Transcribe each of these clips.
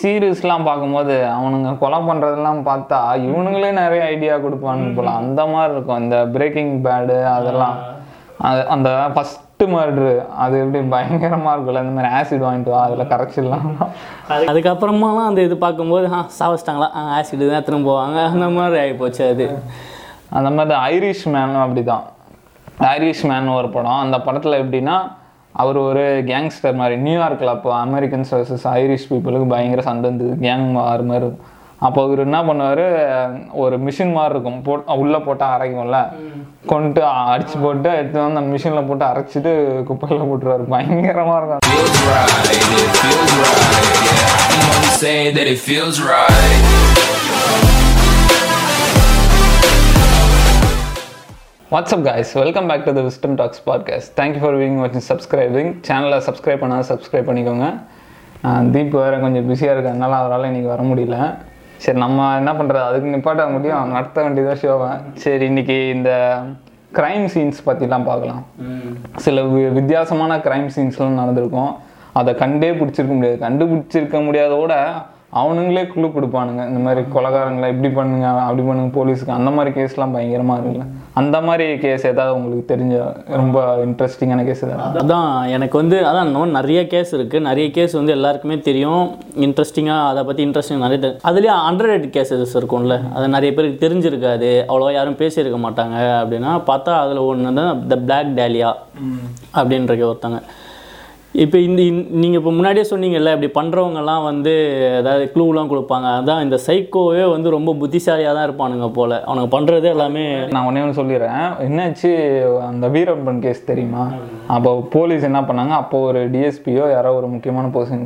சீரியஸ்லாம் பார்க்கும்போது அவனுங்க கொலை பண்ணுறதெல்லாம் பார்த்தா இவனுங்களே நிறைய ஐடியா கொடுப்பானுங்க போல. அந்த மாதிரி இருக்கும். இந்த பிரேக்கிங் பேடு அதெல்லாம். அது அந்த ஃபஸ்ட்டு மர்ட்ரு அது எப்படி பயங்கரமாக இருக்கும்ல இந்த மாதிரி ஆசிட் வாங்கிட்டு வா அதில் கரெக்ஷன்லாம் அது அதுக்கப்புறமாலாம் அந்த இது பார்க்கும்போது ஆ சாவச்சிட்டாங்களா? ஆசிட் தான் திரும்ப போவாங்க. அந்த மாதிரி ஆகிப்போச்சு அது. அந்த மாதிரி ஐரிஷ் மேனும் அப்படி தான் ஐரிஷ் மேன் ஒரு படம். அந்த படத்தில் எப்படின்னா அவர் ஒரு கேங்ஸ்டர் மாதிரி. நியூயார்க்கில் அப்போ அமெரிக்கன்ஸ் வர்சஸ் ஐரிஷ் பீப்புளுக்கு பயங்கர சண்டை இருந்தது. கேங் வார் மாதிரி. இருக்கும். அப்போ அவர் என்ன பண்ணுவார்? ஒரு மிஷின் மாதிரி இருக்கும். போட் உள்ளே போட்டால் அரைக்கும்ல. கொண்டு அடிச்சு போட்டு எடுத்து வந்து அந்த மிஷினில் போட்டு அரைச்சிட்டு குப்பையில் போட்டுருவாரு. பயங்கரமாக இருக்கும். What's up guys? Welcome back to the Wisdom Talks podcast thank you for wing வாட்சிங் சப்ஸ்கிரைபிங் சேனலை சப்ஸ்கிரைப் பண்ணால் சப்ஸ்கிரைப் பண்ணிக்கோங்க. தீப் வேறு கொஞ்சம் பிஸியாக இருக்கிறதுனால அவரால் இன்னைக்கு வர முடியல. சரி நம்ம என்ன பண்ணுறது அதுக்கு நிப்பாட்ட முடியும். நடத்த வேண்டியதாக ஷோவை சரி இன்னைக்கு இந்த க்ரைம் சீன்ஸ் பற்றிலாம் பார்க்கலாம். சில வி- வித்தியாசமான க்ரைம் சீன்ஸ்லாம் நடந்திருக்கும். அதை கண்டே பிடிச்சிருக்க முடியாது. கண்டுபிடிச்சிருக்க முடியாதோட அவனுங்களே குழு கொடுப்பானுங்க. இந்த மாதிரி கொலகாரங்களை இப்படி பண்ணுங்க அப்படி பண்ணுங்க போலீஸுக்கு அந்த மாதிரி கேஸ்லாம் பயங்கரமாக இருக்குல்ல. அந்த மாதிரி கேஸ் ஏதாவது உங்களுக்கு தெரிஞ்ச ரொம்ப இன்ட்ரெஸ்டிங்கான கேஸ் ஏதாவது? அதான் எனக்கு வந்து அதான் இன்னும் நிறைய கேஸ் இருக்குது நிறைய கேஸ் வந்து எல்லாருக்குமே தெரியும். இன்ட்ரெஸ்டிங்காக அதை பற்றி இன்ட்ரெஸ்டிங் நிறைய தெரி- அதுலேயே அண்டர் கேசஸ் இருக்கும்ல. அது நிறைய பேருக்கு தெரிஞ்சிருக்காது. அவ்வளோவா யாரும் பேசியிருக்க மாட்டாங்க. அப்படின்னா பார்த்தா அதில் ஒன்று தான் த பிளாக் டேலியா அப்படின்ற ஒருத்தங்க. இப்போ இந்த நீங்கள் இப்போ முன்னாடியே சொன்னீங்கல்ல இப்படி பண்ணுறவங்கலாம் வந்து அதாவது க்ளூலாம் கொடுப்பாங்க. அதான் இந்த சைக்கோவே வந்து ரொம்ப புத்திசாலியாக தான் இருப்பானுங்க போல். அவனுங்க பண்ணுறது எல்லாமே நான் ஒன்றே ஒன்று சொல்லிடுறேன். என்னாச்சு அந்த வீரப்பன் கேஸ் தெரியுமா? அப்போ போலீஸ் என்ன பண்ணாங்க? அப்போ ஒரு டிஎஸ்பியோ யாரோ ஒரு முக்கியமான பர்சன்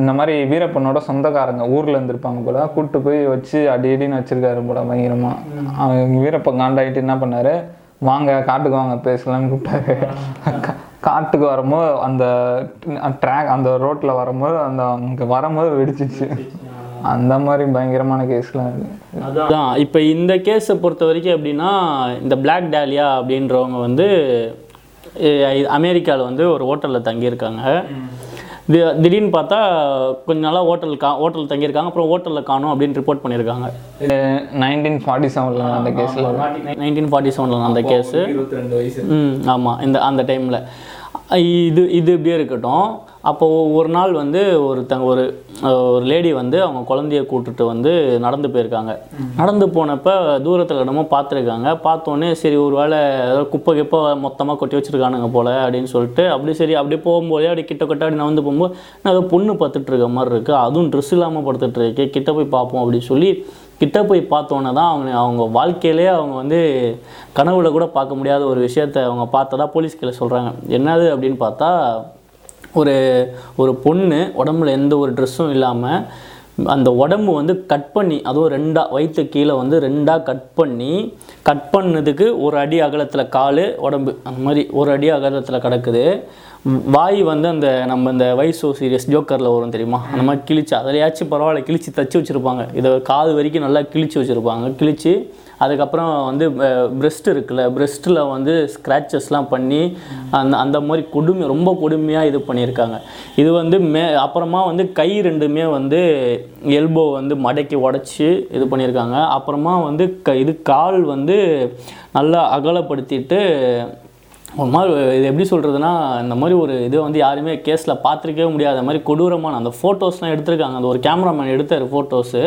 இந்த மாதிரி வீரப்பனோட சொந்தக்காரங்க ஊர்ல இருந்திருப்பாங்க போல கூட்டு போய் வச்சு அடி அடின்னு வச்சிருக்காரு போல பயங்கரமா. அவங்க வீரப்பன் காண்டாயிட்டு என்ன பண்ணாரு? வாங்க காட்டுக்கு வாங்க பேசலாம்னு கூப்பிட்டாரு. காட்டுக்கு வரும்போது அந்த ட்ராக் அந்த ரோட்ல வரும்போது அந்த அங்கே வரும்போது வெடிச்சிச்சு. அந்த மாதிரி பயங்கரமான கேஸ்லாம் அதான். இப்போ இந்த கேஸை பொறுத்த வரைக்கும் எப்படின்னா இந்த பிளாக் டேலியா அப்படின்றவங்க வந்து அமெரிக்காவில் வந்து ஒரு ஹோட்டலில் தங்கியிருக்காங்க. தி- திடீர்னு பார்த்தா கொஞ்ச நாளாக ஹோட்டல் கா ஹோட்டல் தங்கியிருக்காங்க. அப்புறம் ஹோட்டலில் காணும் அப்படின்னு ரிப்போர்ட் பண்ணியிருக்காங்க. நைன்டீன் ஃபார்ட்டி செவனில் அந்த கேஸில் நைன்டீன் ஃபார்ட்டி செவனில் அந்த கேஸு இருபத்தி ரெண்டு வயசு. ம் ஆமாம் இந்த அந்த டைமில் இது இது இப்படியே இருக்கட்டும். அப்போ ஒரு நாள் வந்து ஒருத்தங்க ஒரு ஒரு லேடி வந்து அவங்க குழந்தைய கூட்டிட்டு வந்து நடந்து போயிருக்காங்க. நடந்து போனப்போ தூரத்தில் இடமோ பார்த்துருக்காங்க பார்த்தோன்னே சரி ஒரு வேளை ஏதோ குப்பை கிப்பை மொத்தமாக கொட்டி வச்சிருக்கானுங்க போல் அப்படின்னு சொல்லிட்டு அப்படி சரி அப்படியே போகும்போதே அப்படி கிட்ட கிட்ட அப்படி நடந்து போகும்போது நான் ஏதோ பொண்ணு பார்த்துட்டு இருக்க மாதிரி இருக்குது அதுவும் ட்ரெஸ் இல்லாமல் படுத்துட்டு இருக்கே கிட்ட போய் பார்ப்போம் அப்படின்னு சொல்லி கிட்ட போய் பார்த்தோன்னே தான் அவங்க அவங்க வாழ்க்கையிலே அவங்க வந்து கனவுல கூட பார்க்க முடியாத ஒரு விஷயத்த அவங்க பார்த்ததா போலீஸ் கீழே சொல்கிறாங்க என்னது அப்படின்னு பார்த்தா ஒரு ஒரு பொண்ணு உடம்புல எந்த ஒரு ட்ரெஸ்ஸும் இல்லாமல் அந்த உடம்பு வந்து கட் பண்ணி அதுவும் ரெண்டாக வயிற்று கீழே வந்து ரெண்டாக கட் பண்ணி கட் பண்ணதுக்கு ஒரு அடி அகலத்தில் கால் உடம்பு அந்த மாதிரி ஒரு அடி அகலத்தில் கிடக்குது. வாய் வந்து அந்த நம்ம இந்த வைசோ சீரியஸ் ஜோக்கரில் வரும் தெரியுமா? அந்த மாதிரி கிழிச்சு அதிலையாச்சும் பரவாயில்ல கிழிச்சு தச்சு வச்சுருப்பாங்க. இதை காது வரைக்கும் நல்லா கிழிச்சு வச்சுருப்பாங்க. கிழிச்சு அதுக்கப்புறம் வந்து பிரெஸ்ட் இருக்குல்ல பிரெஸ்ட்டில் வந்து ஸ்க்ராச்சஸ்லாம் பண்ணி அந்த அந்த மாதிரி கொடுமை ரொம்ப கொடுமையாக இது பண்ணியிருக்காங்க. இது வந்து மே அப்புறமா வந்து கை ரெண்டுமே வந்து எல்போ வந்து மடக்கி உடச்சி இது பண்ணியிருக்காங்க. அப்புறமா வந்து க இது கால் வந்து நல்லா அகலப்படுத்திட்டு ஒரு மாதிரி இது எப்படி சொல்கிறதுனா இந்த மாதிரி ஒரு இது வந்து யாருமே கேஸில் பார்த்துருக்கவே முடியாத மாதிரி கொடூரமான அந்த ஃபோட்டோஸ்லாம் எடுத்திருக்காங்க. அந்த ஒரு கேமராமேன் எடுத்தார் ஃபோட்டோஸு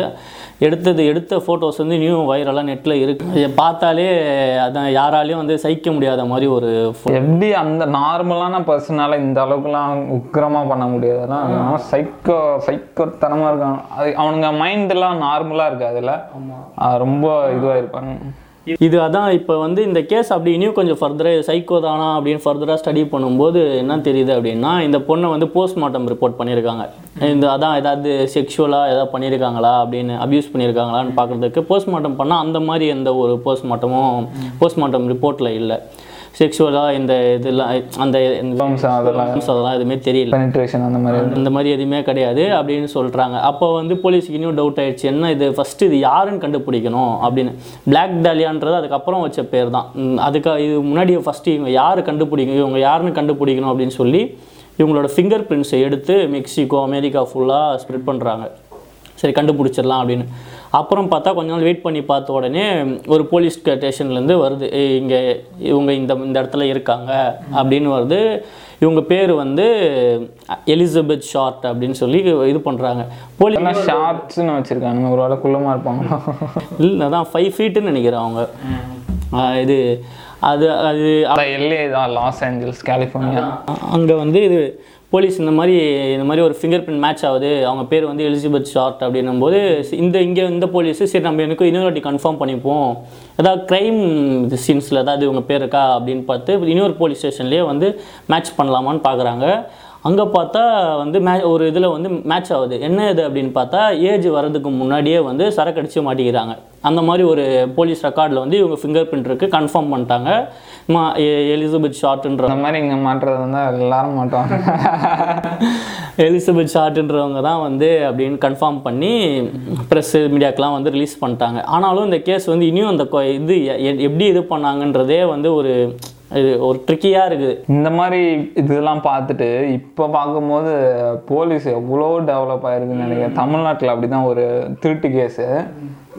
எடுத்தது எடுத்த ஃபோட்டோஸ் வந்து நியூ வைரலாக நெட்டில் இருக்கு. இதை பார்த்தாலே அதான் யாராலையும் வந்து சகிக்க முடியாத மாதிரி ஒரு எப்படி அந்த நார்மலான பர்சனால இந்த அளவுக்குலாம் உக்கிரமா பண்ண முடியாதுன்னா சைக்கோ சைக்கோத்தனமா இருக்கான் அது அவனுங்க மைண்டெல்லாம் நார்மலா இருக்கு அதுல ஆஹ் ரொம்ப இதுவா இருப்பாங்க. இது அதான் இப்போ வந்து இந்த கேஸ் அப்படி இன்னும் கொஞ்சம் ஃபர்தராக சைக்கோ தானா அப்படின்னு ஃபர்தராக ஸ்டடி பண்ணும்போது என்ன தெரியுது அப்படின்னா இந்த பொண்ணை வந்து போஸ்ட்மார்ட்டம் ரிப்போர்ட் பண்ணியிருக்காங்க. இந்த அதான் ஏதாவது செக்ஷுவலாக ஏதாவது பண்ணியிருக்காங்களா அப்படின்னு அப்யூஸ் பண்ணியிருக்காங்களான்னு பார்க்குறதுக்கு போஸ்ட்மார்ட்டம் பண்ணால் அந்த மாதிரி எந்த ஒரு போஸ்ட்மார்ட்டமும் போஸ்ட்மார்ட்டம் ரிப்போர்ட்டில் இல்லை. செக்ஷுவலாக இந்த இதெல்லாம் அந்த அதெல்லாம் அதெல்லாம் எதுவுமே தெரியல. பெனிட்ரேஷன் அந்த மாதிரி இந்த மாதிரி எதுவுமே கிடையாது அப்படின்னு சொல்கிறாங்க அப்போ வந்து போலீஸுக்கு இன்னும் டவுட் ஆயிடுச்சு என்ன இது ஃபஸ்ட்டு இது யாருன்னு கண்டுபிடிக்கணும் அப்படின்னு. பிளாக் டாலியான்றது அதுக்கப்புறம் வச்ச பேர் தான் அதுக்கு இது முன்னாடி ஃபஸ்ட்டு இவங்க யார் கண்டுபிடிக்கணும் இவங்க யாருன்னு கண்டுபிடிக்கணும் அப்படின்னு சொல்லி இவங்களோட ஃபிங்கர் பிரிண்ட்ஸை எடுத்து மெக்சிகோ அமெரிக்கா ஃபுல்லாக ஸ்ப்ரெட் பண்ணுறாங்க சரி கண்டுபிடிச்சிடலாம் அப்படின்னு. அப்புறம் பார்த்தா கொஞ்ச நாள் வெயிட் பண்ணி பார்த்த உடனே ஒரு போலீஸ் ஸ்டேஷன்லேருந்து வருது. "ஏய், இங்கே இவங்க இந்த இந்த இடத்துல இருக்காங்க அப்படின்னு வருது. இவங்க பேர் வந்து எலிசபெத் ஷார்ட் அப்படின்னு சொல்லி இது பண்ணுறாங்க போலீஸ் ஷார்ட்ஸ்னு வச்சிருக்கானுங்க. ஒரு வேளை குள்ளமா இருப்பாங்க இல்லை அதான் ஃபைவ் ஃபீட்டுன்னு நினைக்கிறேன் அவங்க. இது அது அது எல்ஏ தான் லாஸ் ஏஞ்சல்ஸ் கலிஃபோர்னியா அங்கே வந்து இது போலீஸ் இந்த மாதிரி இந்த மாதிரி ஒரு ஃபிங்கர் பிரிண்ட் மேட்ச் ஆகுது அவங்க பேர் வந்து எலிஜிபெத் ஷார்ட் அப்படின்னும் போது இந்த இங்கே இந்த போலீஸ் சரி நம்ம எனக்கு இன்னொரு வாட்டி கன்ஃபார்ம் பண்ணிப்போம். ஏதாவது க்ரைம் சீன்ஸில் ஏதாவது இவங்க பேர் இருக்கா அப்படின்னு பார்த்து இன்னொரு போலீஸ் ஸ்டேஷன்லேயே வந்து மேட்ச் பண்ணலாமான்னு பார்க்குறாங்க அங்கே பார்த்தா வந்து மே ஒரு இதில் வந்து மேட்ச் ஆகுது. என்ன இது அப்படின்னு பார்த்தா ஏஜ் வர்றதுக்கு முன்னாடியே வந்து சரக்கு அடிச்சு மாட்டிக்கிறாங்க. அந்த மாதிரி ஒரு போலீஸ் ரெக்கார்டில் வந்து இவங்க ஃபிங்கர் பிரிண்ட் இருக்குது கன்ஃபார்ம் பண்ணிட்டாங்க. மா எலிசபெத் ஷார்ட்ன்ற அந்த மாதிரி இங்க மாட்டுறது வந்து எல்லாரும் மாட்டுவாங்க. எலிசபெத் ஷார்ட்ன்றவங்க தான் வந்து அப்படின்னு கன்ஃபார்ம் பண்ணி ப்ரெஸ் மீடியாக்கெலாம் வந்து ரிலீஸ் பண்ணிட்டாங்க. ஆனாலும் இந்த கேஸ் வந்து இனியும் அந்த இது எப்படி இது பண்ணாங்கன்றதே வந்து ஒரு இது ஒரு ட்ரிக்கியாக இருக்குது. இந்த மாதிரி இதெல்லாம் பார்த்துட்டு இப்போ பார்க்கும்போது போலீஸ் எவ்வளோ டெவலப் ஆயிருக்குன்னு நினைக்கிறேன். தமிழ்நாட்டில் அப்படிதான் ஒரு திருட்டு கேஸு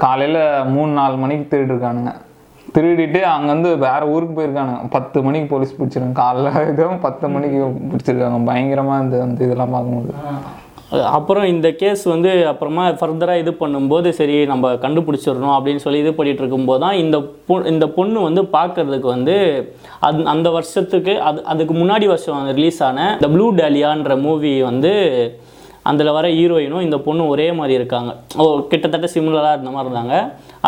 காலையில் மூணு நாலு மணிக்கு திருடிருக்கானுங்க. திருடிட்டு அங்கேருந்து வேறு ஊருக்கு போயிருக்கானுங்க. பத்து மணிக்கு போலீஸ் பிடிச்சிருக்காங்க. காலைல இதுவும் பத்து மணிக்கு பிடிச்சிருக்காங்க. பயங்கரமாக இந்த வந்து இதெல்லாம் பார்க்கும்போது. அப்புறம் இந்த கேஸ் வந்து அப்புறமா ஃபர்தராக இது பண்ணும்போது சரி நம்ம கண்டுபிடிச்சிடணும் அப்படின்னு சொல்லி இது பண்ணிகிட்டு இருக்கும்போது தான் இந்த பொ இந்த பொண்ணு வந்து பார்க்கறதுக்கு வந்து அந் அந்த வருஷத்துக்கு அது அதுக்கு முன்னாடி வருஷம் ரிலீஸ் ஆன இந்த ப்ளூ டேலியான்ற மூவி வந்து அதில் வர ஹீரோயினும் இந்த பொண்ணு ஒரே மாதிரி இருக்காங்க. ஓ கிட்டத்தட்ட சிமிலராக இருந்த மாதிரி இருந்தாங்க.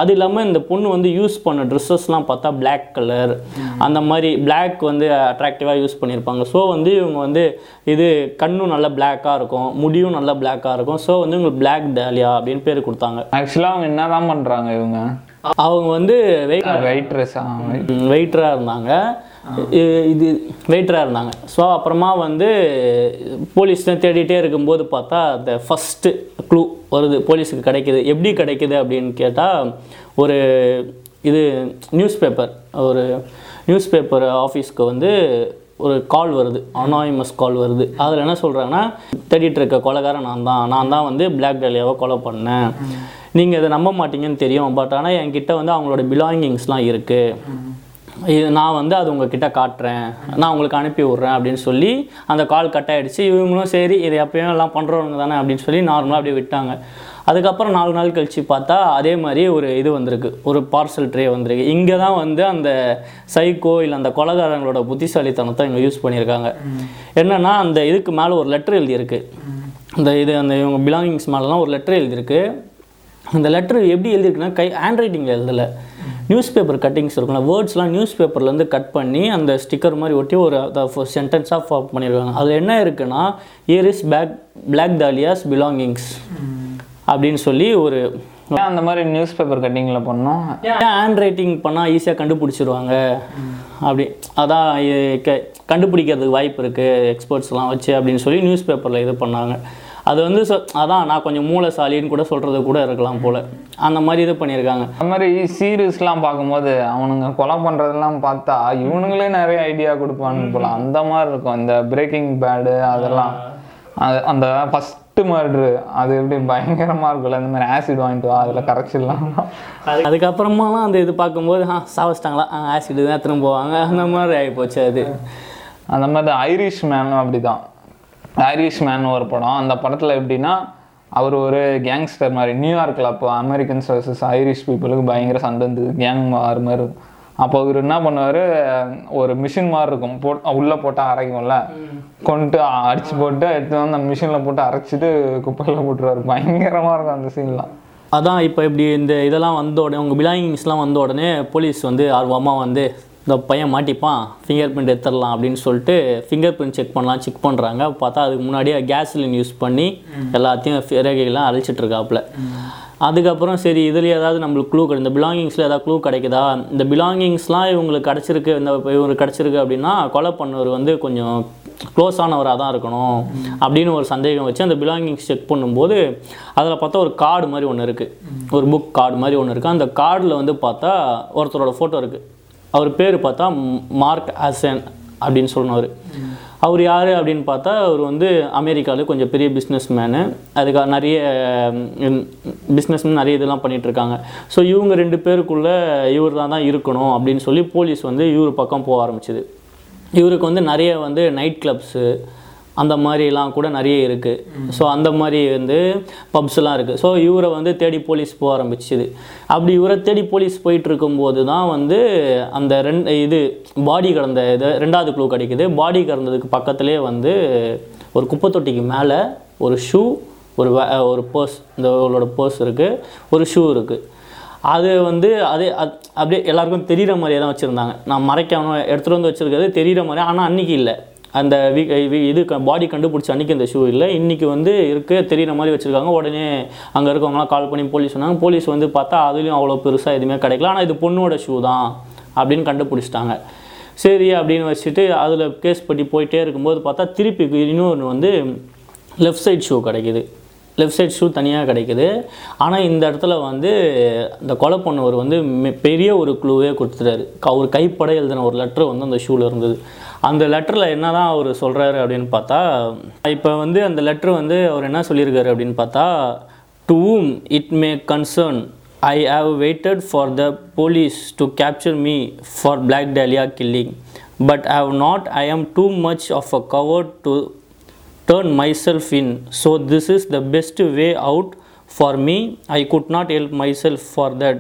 அது இல்லாமல் இந்த பொண்ணு வந்து யூஸ் பண்ண ட்ரெஸ்ஸஸ்லாம் பார்த்தா Black கலர் அந்த மாதிரி Black வந்து அட்ராக்டிவாக யூஸ் பண்ணியிருப்பாங்க ஸோ வந்து இவங்க வந்து இது கண்ணும் நல்லா பிளாக்காக இருக்கும் முடியும் நல்லா பிளாக்காக இருக்கும். ஸோ வந்து இவங்களுக்கு Black டேலியா அப்படின்னு பேர் கொடுத்தாங்க. ஆக்சுவலாக அவங்க என்னதான் பண்றாங்க இவங்க? அவங்க வந்து வெயிட் வெயிட்ரஸ் வெயிட்டராக இருந்தாங்க. இது வெயிட்டராக இருந்தாங்க. ஸோ அப்புறமா வந்து போலீஸ் தேடிட்டே இருக்கும்போது பார்த்தா அந்த ஃபஸ்ட்டு க்ளூ வருது போலீஸுக்கு கிடைக்குது. எப்படி கிடைக்குது அப்படின்னு கேட்டால் ஒரு இது நியூஸ் பேப்பர் ஒரு நியூஸ் பேப்பர் ஆஃபீஸ்க்கு வந்து ஒரு கால் வருது. அனானிமஸ் கால் வருது. அதில் என்ன சொல்கிறாங்கன்னா தேடிட்டு இருக்க கொலைகாரன் நான் தான். நான் தான் வந்து பிளாக் டேலியாவை கொலை பண்ணேன். நீங்கள் இதை நம்ப மாட்டீங்கன்னு தெரியும். பட் ஆனால் என்கிட்ட வந்து அவங்களோட பிலாங்கிங்ஸ்லாம் இருக்குது இது நான் வந்து அது உங்ககிட்ட காட்டுறேன். நான் உங்களுக்கு அனுப்பி விட்றேன் அப்படின்னு சொல்லி அந்த கால் கட் ஆகிடுச்சு இவங்களும் சரி இது எப்பயும் எல்லாம் பண்ணுறவங்க தானே அப்படின்னு சொல்லி நார்மலாக அப்படியே விட்டாங்க. அதுக்கப்புறம் நாலு நாள் கழித்து பார்த்தா அதே மாதிரி ஒரு இது வந்திருக்கு. ஒரு பார்சல் ட்ரே வந்திருக்கு. இங்கே தான் வந்து அந்த சைக்கோ இல்லை அந்த கொலகாரங்களோட புத்திசாலித்தனத்தை இங்கே யூஸ் பண்ணியிருக்காங்க. என்னன்னா அந்த இதுக்கு மேலே ஒரு லெட்டர் எழுதியிருக்கு. அந்த இது அந்த இவங்க பிலாங்கிங்ஸ் மேலெலாம் ஒரு லெட்டர் எழுதியிருக்கு. அந்த லெட்டர் எப்படி எழுதியிருக்குன்னா கை ஹேண்ட் ரைட்டிங்கில் எழுதலை. நியூஸ் பேப்பர் கட்டிங்ஸ் இருக்கும்ல வேர்ட்ஸ்லாம் நியூஸ் பேப்பர்லேருந்து கட் பண்ணி அந்த ஸ்டிக்கர் மாதிரி ஒட்டி ஒரு சென்டென்ஸாக ஃபார்ம் பண்ணியிருக்காங்க அதில் என்ன இருக்குன்னா here is back black Dahlia's belongings அப்படின்னு சொல்லி ஒரு அந்த மாதிரி நியூஸ் பேப்பர் கட்டிங்கில் பண்ணோம் ஏன் ஹேண்ட் ரைட்டிங் பண்ணால் ஈஸியாக கண்டுபிடிச்சிருவாங்க? அப்படி அதான் கண்டுபிடிக்கிறதுக்கு வாய்ப்பு இருக்குது எக்ஸ்பர்ட்ஸ்லாம் வச்சு அப்படின்னு சொல்லி நியூஸ் பேப்பரில் இது பண்ணாங்க. அது வந்து சொ- அதான் நான் கொஞ்சம் மூளைசாலின்னு கூட சொல்கிறது கூட இருக்கலாம் போல். அந்த மாதிரி இது பண்ணியிருக்காங்க. அந்த மாதிரி சீரியஸ்லாம் பார்க்கும்போது அவனுங்க கொலை பண்ணுறதெல்லாம் பார்த்தா இவனுங்களே நிறைய ஐடியா கொடுப்பானுங்க போல. அந்த மாதிரி இருக்கும். இந்த பிரேக்கிங் பேடு அதெல்லாம். அது அந்த ஃபஸ்ட்டு மர்ட்ரு அது எப்படி பயங்கரமாக இருக்கும்ல இந்த மாதிரி ஆசிட் வாங்கிட்டு வா அதில் கரெக்ஷன்லாம் அது அதுக்கப்புறமாலாம் அந்த இது பார்க்கும்போது ஆ சாவச்சிட்டாங்களா? ஆசிட் தான் திரும்ப போவாங்க. அந்த மாதிரி ஆகிப்போச்சு அது. அந்த மாதிரி ஐரிஷ் மேனும் அப்படிதான். ஐரிஷ் மேன் ஒரு படம். அந்த படத்தில் எப்படின்னா அவர் ஒரு கேங்ஸ்டர் மாதிரி நியூயார்க்கில் அப்போ அமெரிக்கன்ஸ் வர்சஸ் ஐரிஷ் பீப்புளுக்கு பயங்கர சண்டை இருந்தது. கேங் மாறு மாதிரி. இருக்கும் அப்போ இவர் என்ன பண்ணுவார்? ஒரு மிஷின் மாதிரி இருக்கும். போட் உள்ளே போட்டால் அரைக்கும்ல. கொண்டு அடிச்சு போட்டு எடுத்து வந்து அந்த மிஷினில் போட்டு அரைச்சிட்டு குப்பையில் போட்டுருவாரு. பயங்கரமாக இருக்கும் அந்த சீன்லாம் அதான் இப்போ இப்படி இந்த இதெல்லாம் வந்த உடனே உங்கள் பிலாங்கிங்ஸ்லாம் வந்த உடனே போலீஸ் வந்து ஆர்வமாக வந்து இந்த பையன் மாட்டிப்பான் ஃபிங்கர் பிரிண்ட் எடுத்துடலாம் அப்படின்னு சொல்லிட்டு ஃபிங்கர் பிரிண்ட் செக் பண்ணலாம் செக் பண்ணுறாங்க பார்த்தா அதுக்கு முன்னாடியே கேஸ்லின் யூஸ் பண்ணி எல்லாத்தையும் ரேகைகள்லாம் அழிச்சிட்டு இருக்காப்புல. அதுக்கப்புறம் சரி இதில் ஏதாவது நம்மளுக்கு க்ளூ கிடை இந்த பிலாங்கிங்ஸில் ஏதாவது க்ளூ கிடைக்குதா? இந்த பிலாங்கிங்ஸ்லாம் இவங்களுக்கு கிடச்சிருக்கு இந்த இவங்களுக்கு கிடச்சிருக்கு அப்படின்னா கொலை பண்ணவர் வந்து கொஞ்சம் க்ளோஸ் ஆனவராக தான் இருக்கணும் அப்படின்னு ஒரு சந்தேகம் வச்சு அந்த பிலாங்கிங்ஸ் செக் பண்ணும்போது அதில் பார்த்தா ஒரு கார்டு மாதிரி ஒன்று இருக்குது ஒரு புக் கார்டு மாதிரி ஒன்று இருக்குது அந்த கார்டில் வந்து பார்த்தா ஒருத்தரோட ஃபோட்டோ இருக்குது அவர் பேர் பார்த்தா மார்க் ஆசன் அப்படின்னு சொன்னவர். அவர் யார் அப்படின்னு பார்த்தா அவர் வந்து அமெரிக்காவில் கொஞ்சம் பெரிய பிஸ்னஸ் மேனு அதுக்காக நிறைய பிஸ்னஸ் நிறைய இதெல்லாம் பண்ணிகிட்ருக்காங்க ஸோ இவங்க ரெண்டு பேருக்குள்ளே இவர் தான் தான் இருக்கணும் அப்படின்னு சொல்லி போலீஸ் வந்து இவர் பக்கம் போக ஆரம்பிச்சிது. இவருக்கு வந்து நிறைய வந்து நைட் கிளப்ஸு அந்த மாதிரிலாம் கூட நிறைய இருக்குது ஸோ அந்த மாதிரி வந்து பப்ஸ்லாம் இருக்குது ஸோ இவரை வந்து தேடி போலீஸ் போக ஆரம்பிச்சுது. அப்படி இவரை தேடி போலீஸ் போயிட்டு இருக்கும்போது தான் வந்து அந்த ரெண்டு இது பாடி கடந்த இது ரெண்டாவது குழு கிடைக்குது. பாடி கடந்ததுக்கு பக்கத்துலேயே வந்து ஒரு குப்பை தொட்டிக்கு மேலே ஒரு ஷூ ஒரு வே- ஒரு பர்ஸ் இந்த இவளோட பர்ஸ் இருக்குது ஒரு ஷூ இருக்குது அது வந்து அதே அப்படியே எல்லாருக்கும் தெரிகிற மாதிரியே தான் வச்சுருந்தாங்க. நான் மறைக்காம எடுத்துகிட்டு வந்து வச்சுருக்கிறது தெரிகிற மாதிரி ஆனால் அன்றைக்கி இல்லை. அந்த வி இது பாடி கண்டுபிடிச்ச அன்றைக்கி இந்த ஷூ இல்லை. இன்றைக்கி வந்து இருக்க தெரிகிற மாதிரி வச்சுருக்காங்க. உடனே அங்கே இருக்கவங்களாம் கால் பண்ணி போலீஸ் சொன்னாங்க. போலீஸ் வந்து பார்த்தா அதுலேயும் அவ்வளோ பெருசாக எதுவுமே கிடைக்கல. ஆனால் இது பொண்ணோட ஷூ தான் அப்படின்னு கண்டுபிடிச்சிட்டாங்க. சரி அப்படின்னு வச்சுட்டு அதில் கேஸ் பட்டி போயிட்டே இருக்கும்போது பார்த்தா திருப்பி இன்னொன்று வந்து லெஃப்ட் சைட் ஷூ கிடைக்கிது. லெஃப்ட் சைட் ஷூ தனியாக கிடைக்குது. ஆனால் இந்த இடத்துல வந்து இந்த கொலை பண்ணவர் வந்து மெ- பெரிய ஒரு க்ளூவே கொடுத்துட்டாரு. க- அவர் கைப்பட எழுதின ஒரு லெட்ரு வந்து அந்த ஷூவில் இருந்தது. அந்த லெட்டரில் என்ன தான் அவர் சொல்கிறாரு அப்படின்னு பார்த்தா இப்போ வந்து அந்த லெட்ரு வந்து அவர் என்ன சொல்லியிருக்காரு அப்படின்னு பார்த்தா to it may concern I have waited for the police to capture me for black Dahlia killing but how not I am too much of a coward to turn myself in. So this is the best way out for me. I could not help myself for that.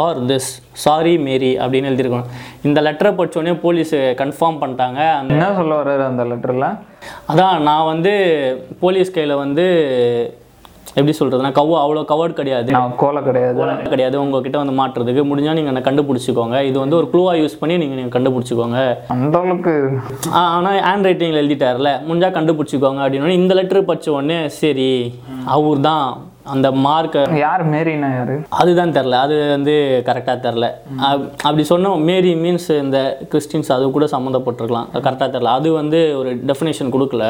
Or this. Sorry Mary அப்படின்னு எழுதியிருக்கணும். இந்த லெட்டரை படிச்சோடனே police confirm பண்ணிட்டாங்க. என்ன சொல்ல வர்றாரு அந்த லெட்டரில் அதான் நான் வந்து போலீஸ் கையில் வந்து எப்படி சொல்கிறதுனா கவ் அவ்வளோ கவர்ட் கிடையாது. கோலை கிடையாது. கிடையாது. உங்ககிட்ட வந்து மாட்டுறதுக்கு. முடிஞ்சால் நீங்கள் என்னை கண்டுபிடிச்சிக்கோங்க. இது வந்து ஒரு க்ளூவாக யூஸ் பண்ணி நீங்கள் நீங்கள் கண்டுபிடிச்சிக்கோங்க. அந்த அளவுக்கு ஆனால் ஹேண்ட் ரைட்டிங்கில் எழுதிட்டார்ல. முடிஞ்சா கண்டுபிடிச்சிக்கோங்க அப்படின்னு. இந்த லெட்டர் படிச்ச உடனே சரி அவர் தான் அந்த மார்க்கை யார்? மேரினா யாரு? அதுதான் தெரில அது வந்து கரெக்டாக தெரில அப்படி சொன்னோம். மேரி மீன்ஸ் இந்த கிறிஸ்டின்ஸ் அது கூட சம்மந்தப்பட்டிருக்கலாம். கரெக்டாக தெரில அது வந்து ஒரு டெஃபினேஷன் கொடுக்கல.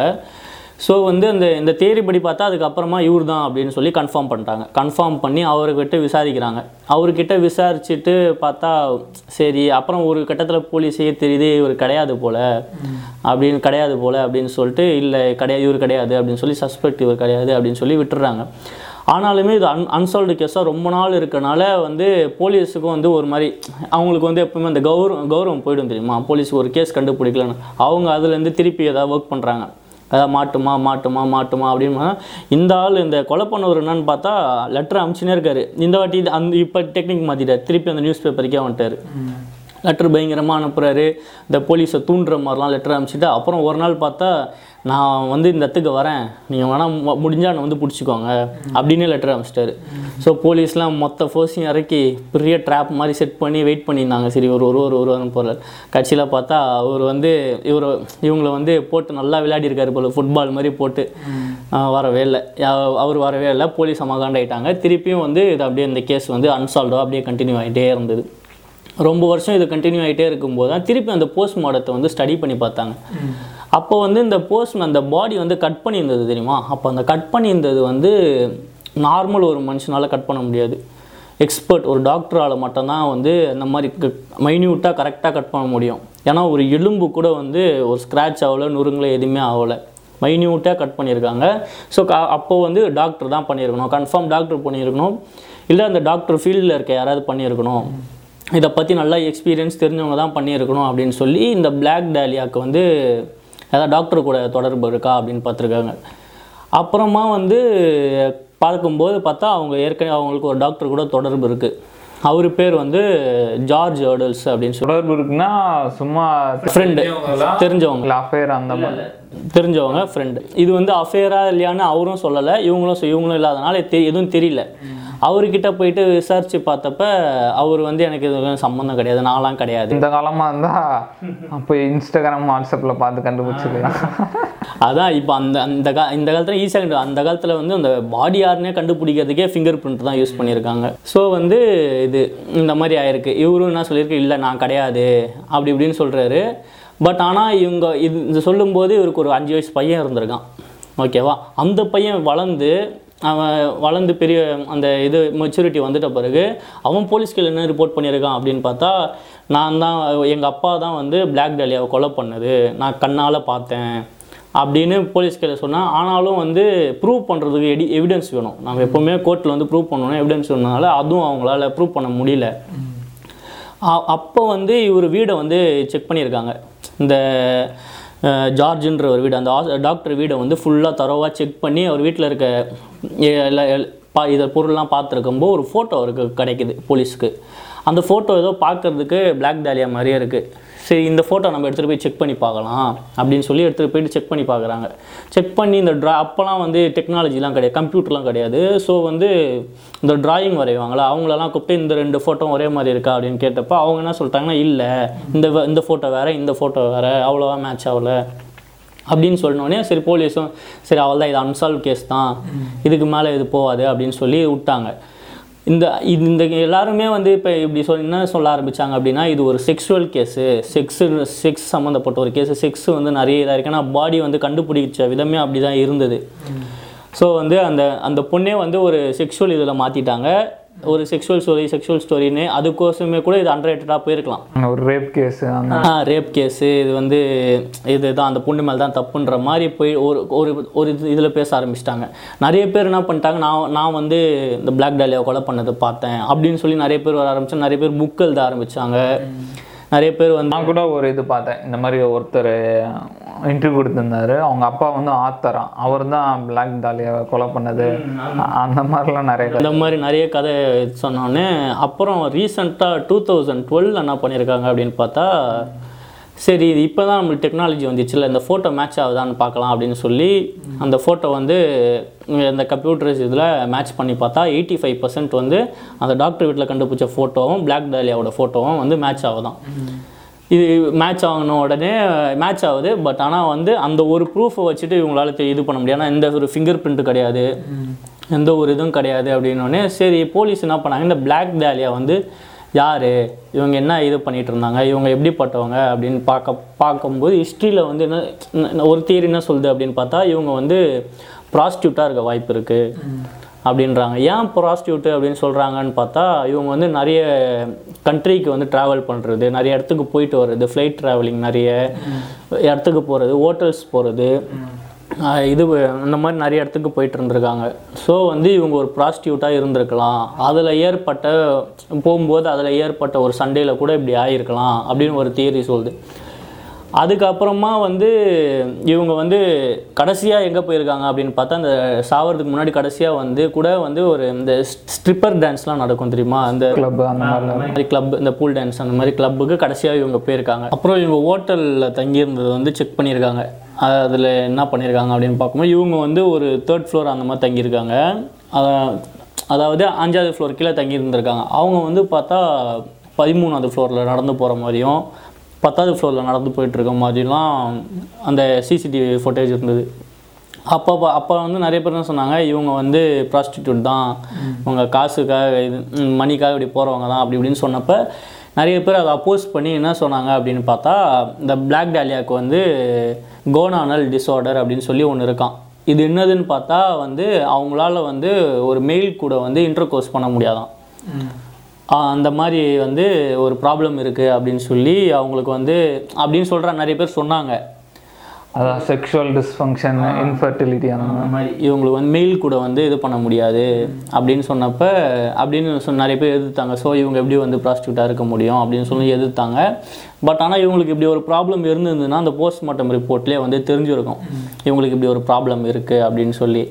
ஸோ வந்து அந்த இந்த தேரி படி பார்த்தா அதுக்கப்புறமா இவர் தான் அப்படின்னு சொல்லி கன்ஃபார்ம் பண்ணிட்டாங்க. கன்ஃபார்ம் பண்ணி அவர்கிட்ட விசாரிக்கிறாங்க. அவர்கிட்ட விசாரிச்சுட்டு பார்த்தா சரி அப்புறம் ஒரு கட்டத்தில் போலீஸே தெரியுது இவர் கிடையாது போல். அப்படின்னு கிடையாது போல் அப்படின்னு சொல்லிட்டு இல்லை கிடையாது இவர் கிடையாது அப்படின்னு சொல்லி சஸ்பெக்ட் இவர் கிடையாது அப்படின்னு சொல்லி விட்டுறாங்க. ஆனாலுமே இது அன் அன்சால்வ்டு கேஸாக ரொம்ப நாள் இருக்கனால வந்து போலீஸுக்கும் வந்து ஒரு மாதிரி அவங்களுக்கு வந்து எப்பவுமே அந்த கௌரவம் கௌரவம் போயிடும் தெரியுமா? போலீஸுக்கு ஒரு கேஸ் கண்டுபிடிக்கலன்னு. அவங்க அதுலேருந்து திருப்பி ஏதாவது ஒர்க் பண்ணுறாங்க மாட்டுமா மாட்டுமா மாட்டுமா அப்படின்னு இந்த ஆள் இந்த கொலை பண்ணவர் என்னன்னு பார்த்தா லெட்டர் அனுப்பிச்சுனே இருக்காரு. இந்த வாட்டி அந்த இப்போ டெக்னிக் மாற்றிட்டார் திருப்பி அந்த நியூஸ் பேப்பருக்கே வந்துட்டார். லெட்டர் பயங்கரமாக அனுப்புகிறாரு இந்த போலீஸை தூண்டுற மாதிரிலாம் லெட்டர் அனுப்பிச்சிட்டு அப்புறம் ஒரு நாள் பார்த்தா நான் வந்து இந்த இடத்துக்கு வரேன். நீங்கள் வேணால் முடிஞ்சால் என்னை வந்து பிடிச்சிக்கோங்க. அப்படின்னு லெட்டர் அனுப்பிச்சிட்டாரு. ஸோ போலீஸ்லாம் மொத்த ஃபோர்ஸையும் இறக்கி பெரிய ட்ராப் மாதிரி செட் பண்ணி வெயிட் பண்ணியிருந்தாங்க. சரி ஒரு ஒரு ஒரு ஒரு வாரம் போகிறார் கட்சியில் பார்த்தா அவர் வந்து இவர் இவங்களை வந்து போட்டு நல்லா விளையாடிருக்காரு போல. ஃபுட்பால் மாதிரி போட்டு. வரவே இல்லை. அவர் வரவே இல்லை. போலீஸ் சமாகாண்டாயிட்டாங்க திருப்பியும் வந்து இது அப்படியே இந்த கேஸ் வந்து அன்சால்வ்டாக அப்படியே கண்டினியூ ஆகிட்டே இருந்தது. ரொம்ப வருஷம் இது கண்டினியூ ஆகிட்டே இருக்கும்போது தான் திருப்பி அந்த போஸ்ட்மார்ட்டத்தை வந்து ஸ்டடி பண்ணி பார்த்தாங்க. அப்போ வந்து இந்த போஸ்ட்மேன் அந்த பாடி வந்து கட் பண்ணியிருந்தது தெரியுமா? அப்போ அந்த கட் பண்ணியிருந்தது வந்து நார்மல் ஒரு மனுஷனால் கட் பண்ண முடியாது. எக்ஸ்பர்ட் ஒரு டாக்டரால் மட்டும்தான் வந்து அந்த மாதிரி மைன்யூட்டாக கரெக்டாக கட் பண்ண முடியும். ஏன்னா ஒரு எலும்பு கூட வந்து ஒரு ஸ்க்ராட்ச் ஆகலை நுறுங்கல எதுவுமே ஆகலை. மைன்யூட்டாக கட் பண்ணியிருக்காங்க. ஸோ க அப்போது வந்து டாக்டர் தான் பண்ணியிருக்கணும். கன்ஃபார்ம் டாக்டர் பண்ணியிருக்கணும். இல்லை அந்த டாக்டர் ஃபீல்டில் இருக்க யாராவது பண்ணியிருக்கணும். இதை பற்றி நல்லா எக்ஸ்பீரியன்ஸ் தெரிஞ்சவங்க தான் பண்ணியிருக்கணும் அப்படின்னு சொல்லி இந்த பிளாக் டேலியாவுக்கு வந்து ஏதாவது டாக்டர் கூட தொடர்பு இருக்கா அப்படின்னு பார்த்துருக்காங்க. அப்புறமா வந்து பார்க்கும்போது பார்த்தா அவங்க ஏற்கனவே அவங்களுக்கு ஒரு டாக்டர் கூட தொடர்பு இருக்குது அவர் பேர் வந்து ஜார்ஜ் ஏர்டல்ஸ் அப்படின்னு சொல்லி. தொடர்பு இருக்குன்னா சும்மா ஃப்ரெண்டு தெரிஞ்சவங்க. அஃபேர் அந்த மாதிரி. தெரிஞ்சவங்க ஃப்ரெண்டு இது வந்து அஃபேரா இல்லையான்னு அவரும் சொல்லலை. இவங்களும் இவங்களும் இல்லாதனால தெ எதுவும் தெரியல. அவர்கிட்ட போயிட்டு விசாரித்து பார்த்தப்ப அவர் வந்து எனக்கு எதுவும் சம்மந்தம் கிடையாது நான்லாம் கிடையாது. இந்த காலமா இருந்தா அப்போ இன்ஸ்டாகிராம் வாட்ஸ்அப்ல பார்த்து கண்டுபிடிச்சிக்கலாம். அதான் இப்போ அந்த அந்த கா இந்த காலத்தில் ஈஸியாக கண்டு அந்த காலத்தில் வந்து அந்த பாடி யாருன்னே கண்டுபிடிக்கிறதுக்கே ஃபிங்கர் பிரிண்ட் தான் யூஸ் பண்ணியிருக்காங்க. ஸோ வந்து இது இந்த மாதிரி ஆயிருக்கு. இவரும் என்ன சொல்லியிருக்கு? இல்லை நான் கிடையாது. அப்படி இப்படின்னு சொல்கிறாரு பட் ஆனால் இவங்க இது இது சொல்லும்போது இவருக்கு ஒரு அஞ்சு வயசு பையன் இருந்திருக்கான். ஓகேவா அந்த பையன் வளர்ந்து அவன் வளர்ந்து பெரிய அந்த இது மெச்சூரிட்டி வந்துட்ட பிறகு அவன் போலீஸ்க்கு என்ன ரிப்போர்ட் பண்ணியிருக்கான் அப்படின்னு பார்த்தா நான் தான் எங்கள் அப்பா தான் வந்து பிளாக் டாலியாவை கொலை பண்ணது. நான் கண்ணால் பார்த்தேன் அப்படின்னு போலீஸ் கையில் சொன்னால் ஆனாலும் வந்து ப்ரூவ் பண்ணுறதுக்கு எடி எவிடன்ஸ் வேணும். நம்ம எப்போவுமே கோர்ட்டில் வந்து ப்ரூவ் பண்ணணும் எவிடன்ஸ் வேணுனால அதுவும் அவங்களால ப்ரூவ் பண்ண முடியல. அப்போ வந்து இவர் வீடை வந்து செக் பண்ணியிருக்காங்க. இந்த ஜார்ஜுன்ற ஒரு வீடு. அந்த டாக்டர் வீடை வந்து ஃபுல்லாக தரவாக செக் பண்ணி அவர் வீட்டில் இருக்க எல்லா எல்- பா இதை பொருள்லாம் பார்த்துருக்கும்போது ஒரு ஃபோட்டோ அவருக்கு கிடைக்குது போலீஸ்க்கு அந்த ஃபோட்டோ ஏதோ பார்க்கறதுக்கு பிளாக் டாலியா மாதிரியே இருக்குது சரி இந்த ஃபோட்டோ நம்ம எடுத்துகிட்டு போய் செக் பண்ணி பார்க்கலாம் அப்படின்னு சொல்லி எடுத்துகிட்டு போயிட்டு செக் பண்ணி பார்க்குறாங்க. செக் பண்ணி இந்த ட்ரா அப்போலாம் வந்து டெக்னாலஜிலாம் கிடையாது கம்ப்யூட்டர்லாம் கிடையாது. ஸோ வந்து இந்த ட்ராயிங் வரைவாங்களா? அவங்களெல்லாம் கூப்பிட்டு இந்த ரெண்டு ஃபோட்டோ ஒரே மாதிரி இருக்கா அப்படின்னு கேட்டப்போ அவங்க என்ன சொல்லிட்டாங்கன்னா இல்லை இந்த வ- இந்த ஃபோட்டோ வேறு இந்த ஃபோட்டோ வேறு அவ்வளோவா மேட்ச் ஆகலை. அப்படின்னு சொன்னோடனே சரி போலீஸும் சரி அவள் தான் இது அன்சால்வ் கேஸ் தான். இதுக்கு மேலே இது போகாது. அப்படின்னு சொல்லி விட்டாங்க. இந்த இது இந்த எல்லாருமே வந்து இப்போ இப்படி சொல் என்ன சொல்ல ஆரம்பிச்சாங்க அப்படின்னா இது ஒரு செக்ஷுவல் கேஸு செக்ஸு செக்ஸ் சம்மந்தப்பட்ட ஒரு கேஸு செக்ஸ் வந்து நிறைய இதாக இருக்கு. ஏன்னா பாடி வந்து கண்டுபிடிச்ச விதமே அப்படி தான் இருந்தது ஸோ வந்து அந்த அந்த பொண்ணே வந்து ஒரு செக்ஷுவல் இதில் மாற்றிட்டாங்க ஒரு செக்ஷுவல் ஸ்டோரி செக்ஷுவல் ஸ்டோரின்னு அதுக்கோசமே கூட இது அண்டர் போயிருக்கலாம். ஒரு ரேப் கேஸ் அந்த ரேப் கேஸு இது வந்து இதுதான் அந்த பொண்ணு மேலே தான் தப்புன்ற மாதிரி போய் ஒரு ஒரு ஒரு இது இதில் பேச ஆரம்பிச்சிட்டாங்க. நிறைய பேர் என்ன பண்ணிட்டாங்க நான் நான் வந்து இந்த பிளாக் டாலியா கொலை பண்ணதை பார்த்தேன் அப்படின்னு சொல்லி நிறைய பேர் வர ஆரம்பிச்சாங்க நிறைய பேர் புக் எழுத ஆரம்பிச்சாங்க. நிறைய பேர் வந்து நான் கூட ஒரு இது பார்த்தேன். இந்த மாதிரி ஒருத்தர் இன்டர்வியூ கொடுத்துருந்தாரு. அவங்க அப்பா வந்து ஆத்தரான் அவர் தான் பிளாக் டாலியாவை கொலை பண்ணது. அந்த மாதிரிலாம் நிறைய கதை. இந்த மாதிரி நிறைய கதை சொன்னோன்னே அப்புறம் ரீசெண்டாக டூ தௌசண்ட் டுவெல் என்ன பண்ணியிருக்காங்க அப்படின்னு பார்த்தா சரி இது இப்போ தான் நம்மளுக்கு டெக்னாலஜி வந்துச்சுல்ல இந்த ஃபோட்டோ மேட்ச் ஆகுதான்னு பார்க்கலாம் அப்படின்னு சொல்லி அந்த ஃபோட்டோ வந்து இந்த கம்ப்யூட்டர்ஸ் இதில் மேட்ச் பண்ணி பார்த்தா எயிட்டி ஃபைவ் பர்சன்ட் வந்து அந்த டாக்டர் வீட்டில் கண்டுபிடிச்ச ஃபோட்டோவும் பிளாக் டாலியாவோட ஃபோட்டோவும் வந்து மேட்ச் ஆகுதான் இது மேட்ச் ஆகணும் உடனே மேட்ச் ஆகுது. பட் ஆனால் வந்து அந்த ஒரு ப்ரூஃபை வச்சுட்டு இவங்களால இது பண்ண முடியாது. ஏன்னா எந்த ஒரு ஃபிங்கர் பிரிண்ட் கிடையாது. எந்த ஒரு இதுவும் கிடையாது அப்படின்னோடனே சரி போலீஸ் என்ன பண்ணாங்க? இந்த பிளாக் டாலியா வந்து யார்? இவங்க என்ன இது பண்ணிகிட்டு இருந்தாங்க? இவங்க எப்படிப்பட்டவங்க அப்படின்னு பார்க்க பார்க்கும்போது ஹிஸ்ட்ரியில் வந்து என்ன என்ன- ஒரு தியரி என்ன சொல்லுது அப்படின்னு பார்த்தா இவங்க வந்து ப்ராஸ்டியூட்டாக இருக்க வாய்ப்பு இருக்குது அப்படின்றாங்க. ஏன் ப்ராஸ்டியூட்டு அப்படின்னு சொல்கிறாங்கன்னு பார்த்தா இவங்க வந்து நிறைய கண்ட்ரிக்கு வந்து ட்ராவல் பண்ணுறது நிறைய இடத்துக்கு போயிட்டு வர்றது ஃப்ளைட் ட்ராவலிங் நிறைய இடத்துக்கு போகிறது ஹோட்டல்ஸ் போகிறது இது அந்த மாதிரி நிறைய இடத்துக்கு போயிட்டு இருந்திருக்காங்க. ஸோ வந்து இவங்க ஒரு ப்ராஸ்டியூட்டாக இருந்திருக்கலாம். அதில் ஏற்பட்ட போகும்போது அதில் ஏற்பட்ட ஒரு சண்டையில் கூட இப்படி ஆகிருக்கலாம் அப்படின்னு ஒரு தியரி சொல்லுது. அதுக்கப்புறமா வந்து இவங்க வந்து கடைசியாக எங்கே போயிருக்காங்க அப்படின்னு பார்த்தா அந்த சாவறதுக்கு முன்னாடி கடைசியாக வந்து கூட வந்து ஒரு இந்த ஸ்ட்ரிப்பர் டான்ஸ்லாம் நடக்கும் தெரியுமா? அந்த கிளப் அந்த மாதிரி கிளப் இந்த பூல் டான்ஸ் அந்த மாதிரி கிளப்புக்கு கடைசியாக இவங்க போயிருக்காங்க. அப்புறம் இவங்க ஹோட்டலில் தங்கியிருந்தது வந்து செக் பண்ணியிருக்காங்க. அதில் என்ன பண்ணியிருக்காங்க அப்படின்னு பார்க்கும்போது இவங்க வந்து ஒரு தேர்ட் ஃப்ளோர் அந்த மாதிரி தங்கியிருக்காங்க. அத- அதாவது அஞ்சாவது ஃப்ளோர் கீழே தங்கியிருந்திருக்காங்க. அவங்க வந்து பார்த்தா பதிமூணாவது ஃப்ளோரில் நடந்து போகிற மாதிரியும் பத்தாவது ஃப்ளோரில் நடந்து போயிட்டு இருக்க மாதிரிலாம் அந்த சிசிடிவி ஃபுட்டேஜ் இருந்தது. அப்போ அப்போ வந்து நிறைய பேர் என்ன சொன்னாங்க இவங்க வந்து ப்ராஸ்டியூட் தான். இவங்க காசுக்காக இது மணிக்காக இப்படி போகிறவங்க தான் அப்படி இப்படின்னு சொன்னப்போ நிறைய பேர் அதை அப்போஸ் பண்ணி என்ன சொன்னாங்க அப்படின்னு பார்த்தா இந்த பிளாக் டாலியாவுக்கு வந்து கோனானல் டிஸார்டர் அப்படின்னு சொல்லி ஒன்று இருக்கான் இது என்னதுன்னு பார்த்தா வந்து அவங்களால வந்து ஒரு மெயில் கூட வந்து இன்டர்கோர்ஸ் பண்ண முடியாதான் அந்த மாதிரி வந்து ஒரு ப்ராப்ளம் இருக்குது அப்படின்னு சொல்லி அவங்களுக்கு வந்து அப்படின்னு சொல்கிற நிறைய பேர் சொன்னாங்க. அதான் செக்ஷுவல் டிஸ்ஃபங்க்ஷன் இன்ஃபர்டிலிட்டி அந்த மாதிரி. இவங்களுக்கு வந்து மெயில் கூட வந்து இது பண்ண முடியாது அப்படின்னு சொன்னப்ப அப்படின்னு சொன்ன நிறைய பேர் எதிர்த்தாங்க. ஸோ இவங்க எப்படி வந்து ப்ராஸ்டியூட்டாக இருக்க முடியும் அப்படின்னு சொல்லி எதிர்த்தாங்க. பட் ஆனால் இவங்களுக்கு இப்படி ஒரு ப்ராப்ளம் இருந்ததுன்னா அந்த போஸ்ட்மார்ட்டம் ரிப்போர்ட்லேயே வந்து தெரிஞ்சிருக்கும். இவங்களுக்கு இப்படி ஒரு ப்ராப்ளம் இருக்குது அப்படின்னு சொல்லி.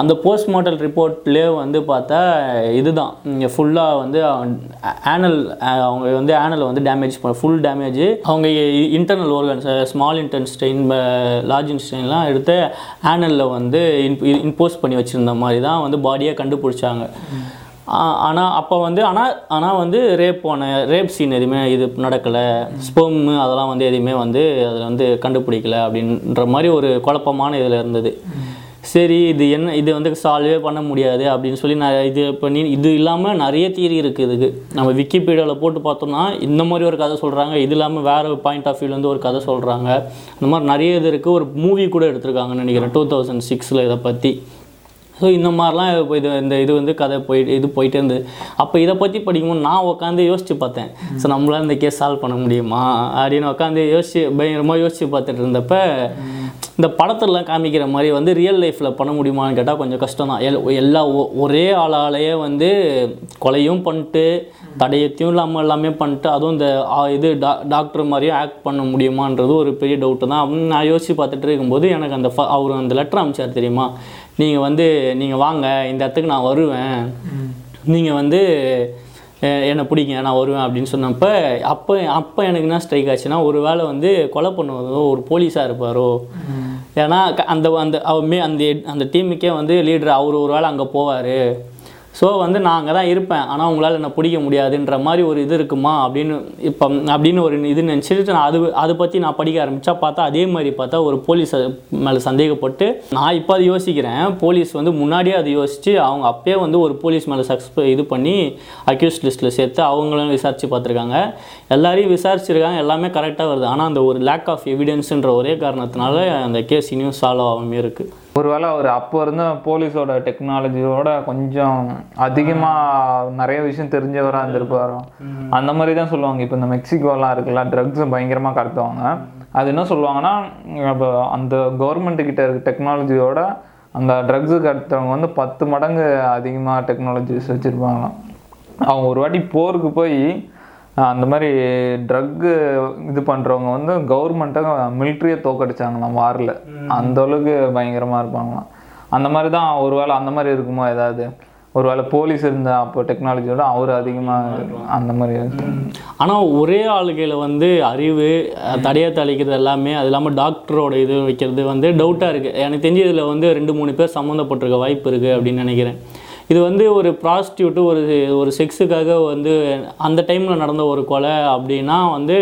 அந்த போஸ்ட்மார்ட்டம் ரிப்போர்ட்லேயே வந்து பார்த்தா இதுதான். இங்கே ஃபுல்லாக வந்து ஆனல் அவங்க வந்து ஆனலை வந்து டேமேஜ் ஃபுல் டேமேஜ் அவங்க internal organs small intestine large இன்ஸ்டைன்லாம் எடுத்து ஆனலில் வந்து இம்போஸ் பண்ணி வச்சுருந்த மாதிரி தான் வந்து பாடியை கண்டுபிடிச்சாங்க. ஆனால் அப்போ வந்து ஆனால் ஆனால் வந்து ரேப் போன ரேப் சீன் எதுவுமே இது நடக்கலை. ஸ்பெம்மு அதெல்லாம் வந்து எதுவுமே வந்து அதில் வந்து கண்டுபிடிக்கல அப்படின்ற மாதிரி ஒரு குழப்பமான இதில் இருந்தது. சரி இது என்ன இது வந்து சால்வே பண்ண முடியாது அப்படின்னு சொல்லி நான் இது பண்ணி இது இல்லாமல் நிறைய தியரி இருக்குது இதுக்கு. நம்ம விக்கிபீடியாவில் போட்டு பார்த்தோம்னா இந்த மாதிரி ஒரு கதை சொல்கிறாங்க இது இல்லாமல் வேறு பாயிண்ட் ஆஃப் வியூலேருந்து ஒரு கதை சொல்கிறாங்க இந்த மாதிரி நிறைய இது இருக்குது ஒரு மூவி கூட எடுத்திருக்காங்கன்னு நினைக்கிறேன். டூ தௌசண்ட் சிக்ஸில் இதை பற்றி ஸோ இந்த மாதிரிலாம் இப்போ இது இந்த இது வந்து கதை போயிட்டு இது போயிட்டே இருந்தது. அப்போ இதை பற்றி படிக்கும்போது நான் உட்காந்து யோசிச்சு பார்த்தேன். ஸோ நம்மளால இந்த கேஸ் சால்வ் பண்ண முடியுமா? அப்படின்னு உட்காந்து யோசிச்சு பயங்கரமாக யோசிச்சு பார்த்துட்டு இருந்தப்ப இந்த படத்துலலாம் காமிக்கிற மாதிரி வந்து ரியல் லைஃப்பில் பண்ண முடியுமான்னு கேட்டால் கொஞ்சம் கஷ்டம் தான் எல் எல்லா ஒ- ஒரே ஆளாலேயே வந்து கொலையும் பண்ணிட்டு தடயத்தையும் இல்லாமல் எல்லாமே பண்ணிட்டு அதுவும் இந்த இது டா டாக்டர் மாதிரியும் ஆக்ட் பண்ண முடியுமான்றது ஒரு பெரிய டவுட்டு தான். அப்படின்னு நான் யோசிச்சு பார்த்துட்டு இருக்கும்போது எனக்கு அந்த ஃப- அவர் அந்த லெட்டர் அனுப்பிச்சார் தெரியுமா? நீங்கள் வந்து நீங்கள் வாங்க இந்த இடத்துக்கு நான் வருவேன். நீங்கள் வந்து என்னை பிடிங்க நான் வருவேன் அப்படின்னு சொன்னப்ப அப்போ அப்போ எனக்கு என்ன ஸ்ட்ரைக் ஆச்சுன்னா ஒரு வேளை வந்து கொலை பண்ணுவதோ ஒரு போலீஸாக இருப்பாரோ? ஏன்னா அந்த அந்த மே அந்த அந்த டீமுக்கே வந்து லீடர் அவர் ஒரு வேளை அங்கே போவார். ஸோ வந்து நான் அங்கே தான் இருப்பேன். ஆனால் உங்களால் என்னை பிடிக்க முடியாதுன்ற மாதிரி ஒரு இது இருக்குமா? அப்படின்னு இப்போ அப்படின்னு ஒரு இது நினச்சிட்டு நான் அது அதை பற்றி நான் படிக்க ஆரம்பித்தா பார்த்தா அதே மாதிரி பார்த்தா ஒரு போலீஸ் மேலே சந்தேகப்பட்டு நான் இப்போ அது யோசிக்கிறேன். போலீஸ் வந்து முன்னாடியே அது யோசித்து அவங்க அப்பயே வந்து ஒரு போலீஸ் மேலே சக்ஸ் இது பண்ணி அக்யூஸ் லிஸ்ட்டில் சேர்த்து அவங்களும் விசாரித்து பார்த்துருக்காங்க. எல்லாரையும் விசாரிச்சிருக்காங்க. எல்லாமே கரெக்டாக வருது. ஆனால் அந்த ஒரு லேக் ஆஃப் எவிடன்ஸுன்ற ஒரே காரணத்தினால அந்த கேஸ் இன்னும் சால்வ் ஆகாமே இருக்குது ஒருவேளை அவர் அப்போ இருந்த போலீஸோட டெக்னாலஜியோட கொஞ்சம் அதிகமாக நிறைய விஷயம் தெரிஞ்சவராக இருந்திருப்பாரோ? அந்த மாதிரி தான் சொல்லுவாங்க. இப்போ இந்த மெக்சிகோலாம் இருக்குல்ல ட்ரக்ஸ் பயங்கரமாக கடத்துவாங்க. அது என்ன சொல்லுவாங்கன்னா இப்போ அந்த கவர்மெண்ட் கிட்ட இருக்க டெக்னாலஜியோட அந்த ட்ரக்ஸு கடத்தவங்க வந்து பத்து மடங்கு அதிகமாக டெக்னாலஜிஸ் வச்சுருப்பாங்களாம். அவங்க ஒரு வாட்டி போருக்கு போய் அந்த மாதிரி ட்ரக்கு இது பண்ணுறவங்க வந்து கவர்மெண்ட்டை மிலிட்ரியை தோக்கடிச்சாங்களாம் வாரில். அந்த அளவுக்கு பயங்கரமாக இருப்பாங்களாம். அந்த மாதிரி தான் ஒருவேளை அந்த மாதிரி இருக்குமோ ஏதாவது? ஒருவேளை போலீஸ் இருந்த அப்போ டெக்னாலஜியோட அவர் அதிகமாக அந்த மாதிரி. ஆனால் ஒரே ஆளுகையில் வந்து அறிவு அஹ், தடயத்தை அழிக்கிறது எல்லாமே அது இல்லாமல் டாக்டரோட இது வைக்கிறது வந்து டவுட்டாக இருக்குது எனக்கு தெரிஞ்சு இதில் வந்து ரெண்டு மூணு பேர் சம்மந்தப்பட்டிருக்க வாய்ப்பு இருக்குது அப்படின்னு நினைக்கிறேன். இது வந்து ஒரு ப்ராஸ்டியூட்டு ஒரு ஒரு செக்ஸுக்காக வந்து அந்த டைமில் நடந்த ஒரு கொலை அப்படின்னா வந்து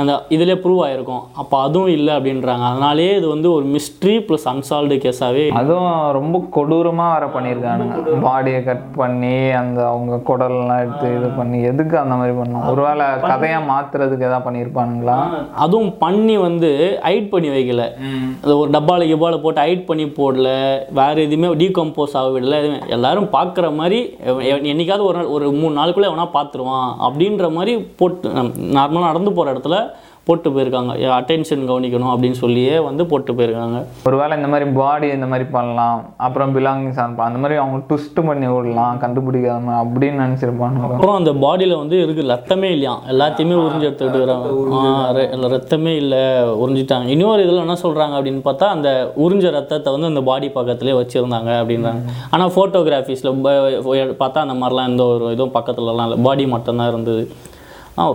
அந்த இதிலே ப்ரூவ் ஆகிருக்கும் அப்போ அதுவும் இல்லை அப்படின்றாங்க. அதனாலேயே இது வந்து ஒரு மிஸ்ட்ரி ப்ளஸ் அன்சால்வ்டு கேஸாகவே அதுவும் ரொம்ப கொடூரமாக வர பண்ணியிருக்கானுங்க. பாடியை கட் பண்ணி அந்த அவங்க குடல்லாம் எடுத்து இது பண்ணி எதுக்கு அந்த மாதிரி பண்ணோம் ஒருவேளை கதையாக மாத்துறதுக்கு எதாவது பண்ணியிருப்பானுங்களா? அதுவும் பண்ணி வந்து ஹைட் பண்ணி வைக்கல. அது ஒரு டப்பால கிப்பால போட்டு ஹைட் பண்ணி போடல. வேற எதுவுமே டீகம்போஸ் ஆக விடல. எதுவுமே எல்லாரும் பார்க்குற மாதிரி என்னைக்காவது ஒரு நாள் ஒரு மூணு நாளுக்குள்ளே எவனா பார்த்துருவான் அப்படின்ற மாதிரி போட்டு நார்மலாக நடந்து போகிற இடத்துல போட்டு போயிருக்காங்க. அட்டென்ஷன் கவனிக்கணும் அப்படின்னு சொல்லியே வந்து போட்டு போயிருக்காங்க. ஒருவேளை இந்த மாதிரி பாடி இந்த மாதிரி பண்ணலாம். அப்புறம் பிலாங்கிங்ஸ் அனுப்பலாம் அந்த மாதிரி அவங்க ட்விஸ்ட் பண்ணி விடலாம் கண்டுபிடிக்காம அப்படின்னு நினச்சிருப்பானுங்க அப்புறம் அந்த பாடியில் வந்து இருக்கு ரத்தமே இல்லையா? எல்லாத்தையுமே உறிஞ்சி எடுத்துக்கிட்டு ரத்தமே இல்லை உறிஞ்சிட்டாங்க. இன்னொரு இதில் என்ன சொல்கிறாங்க அப்படின்னு பார்த்தா அந்த உறிஞ்ச ரத்தத்தை வந்து அந்த பாடி பக்கத்துலேயே வச்சுருந்தாங்க அப்படின்றாங்க. ஆனால் ஃபோட்டோகிராஃபிஸில் பார்த்தா அந்த மாதிரிலாம் எந்த ஒரு இதுவும் பக்கத்துலலாம் இல்லை. பாடி மட்டும்தான் இருந்தது.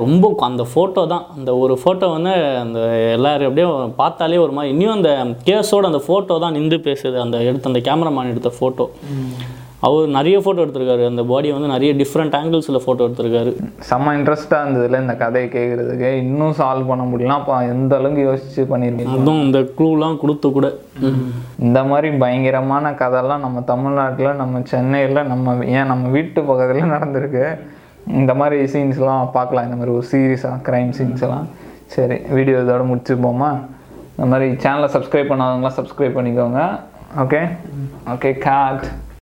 ரொம்ப அந்த ஃபோட்டோ தான். அந்த ஒரு ஃபோட்டோ வந்து அந்த எல்லாரும் அப்படியே பார்த்தாலே ஒரு மாதிரி இன்னும் அந்த கேஸோட அந்த ஃபோட்டோ தான் நின்று பேசுது. அந்த எடுத்த அந்த கேமராமேன் எடுத்த ஃபோட்டோ அவர் நிறைய ஃபோட்டோ எடுத்திருக்காரு. அந்த பாடியை வந்து நிறைய டிஃப்ரெண்ட் ஆங்கிள்ஸில் ஃபோட்டோ எடுத்திருக்காரு. செம்ம இன்ட்ரெஸ்டாக இருந்ததுல இந்த கதையை கேட்குறதுக்கு இன்னும் சால்வ் பண்ண முடியலாம் அப்போ எந்த அளவுக்கு யோசிச்சு பண்ணியிருக்கீங்க அதுவும் இந்த க்ளூலாம் கொடுத்து கூட. இந்த மாதிரி பயங்கரமான கதைலாம் நம்ம தமிழ்நாட்டில் நம்ம சென்னையில் நம்ம ஏன் நம்ம வீட்டு பக்கத்துல நடந்திருக்கு. இந்த மாதிரி சீன்ஸ்லாம் பார்க்கலாம். இந்த மாதிரி ஒரு சீரியஸாக க்ரைம் சீன்ஸ் எல்லாம். சரி வீடியோ இதோட முடிச்சுப்போமா? இந்த மாதிரி சேனலை சப்ஸ்கிரைப் பண்ணாதவங்களாம் சப்ஸ்கிரைப் பண்ணிக்கோங்க. Okay okay God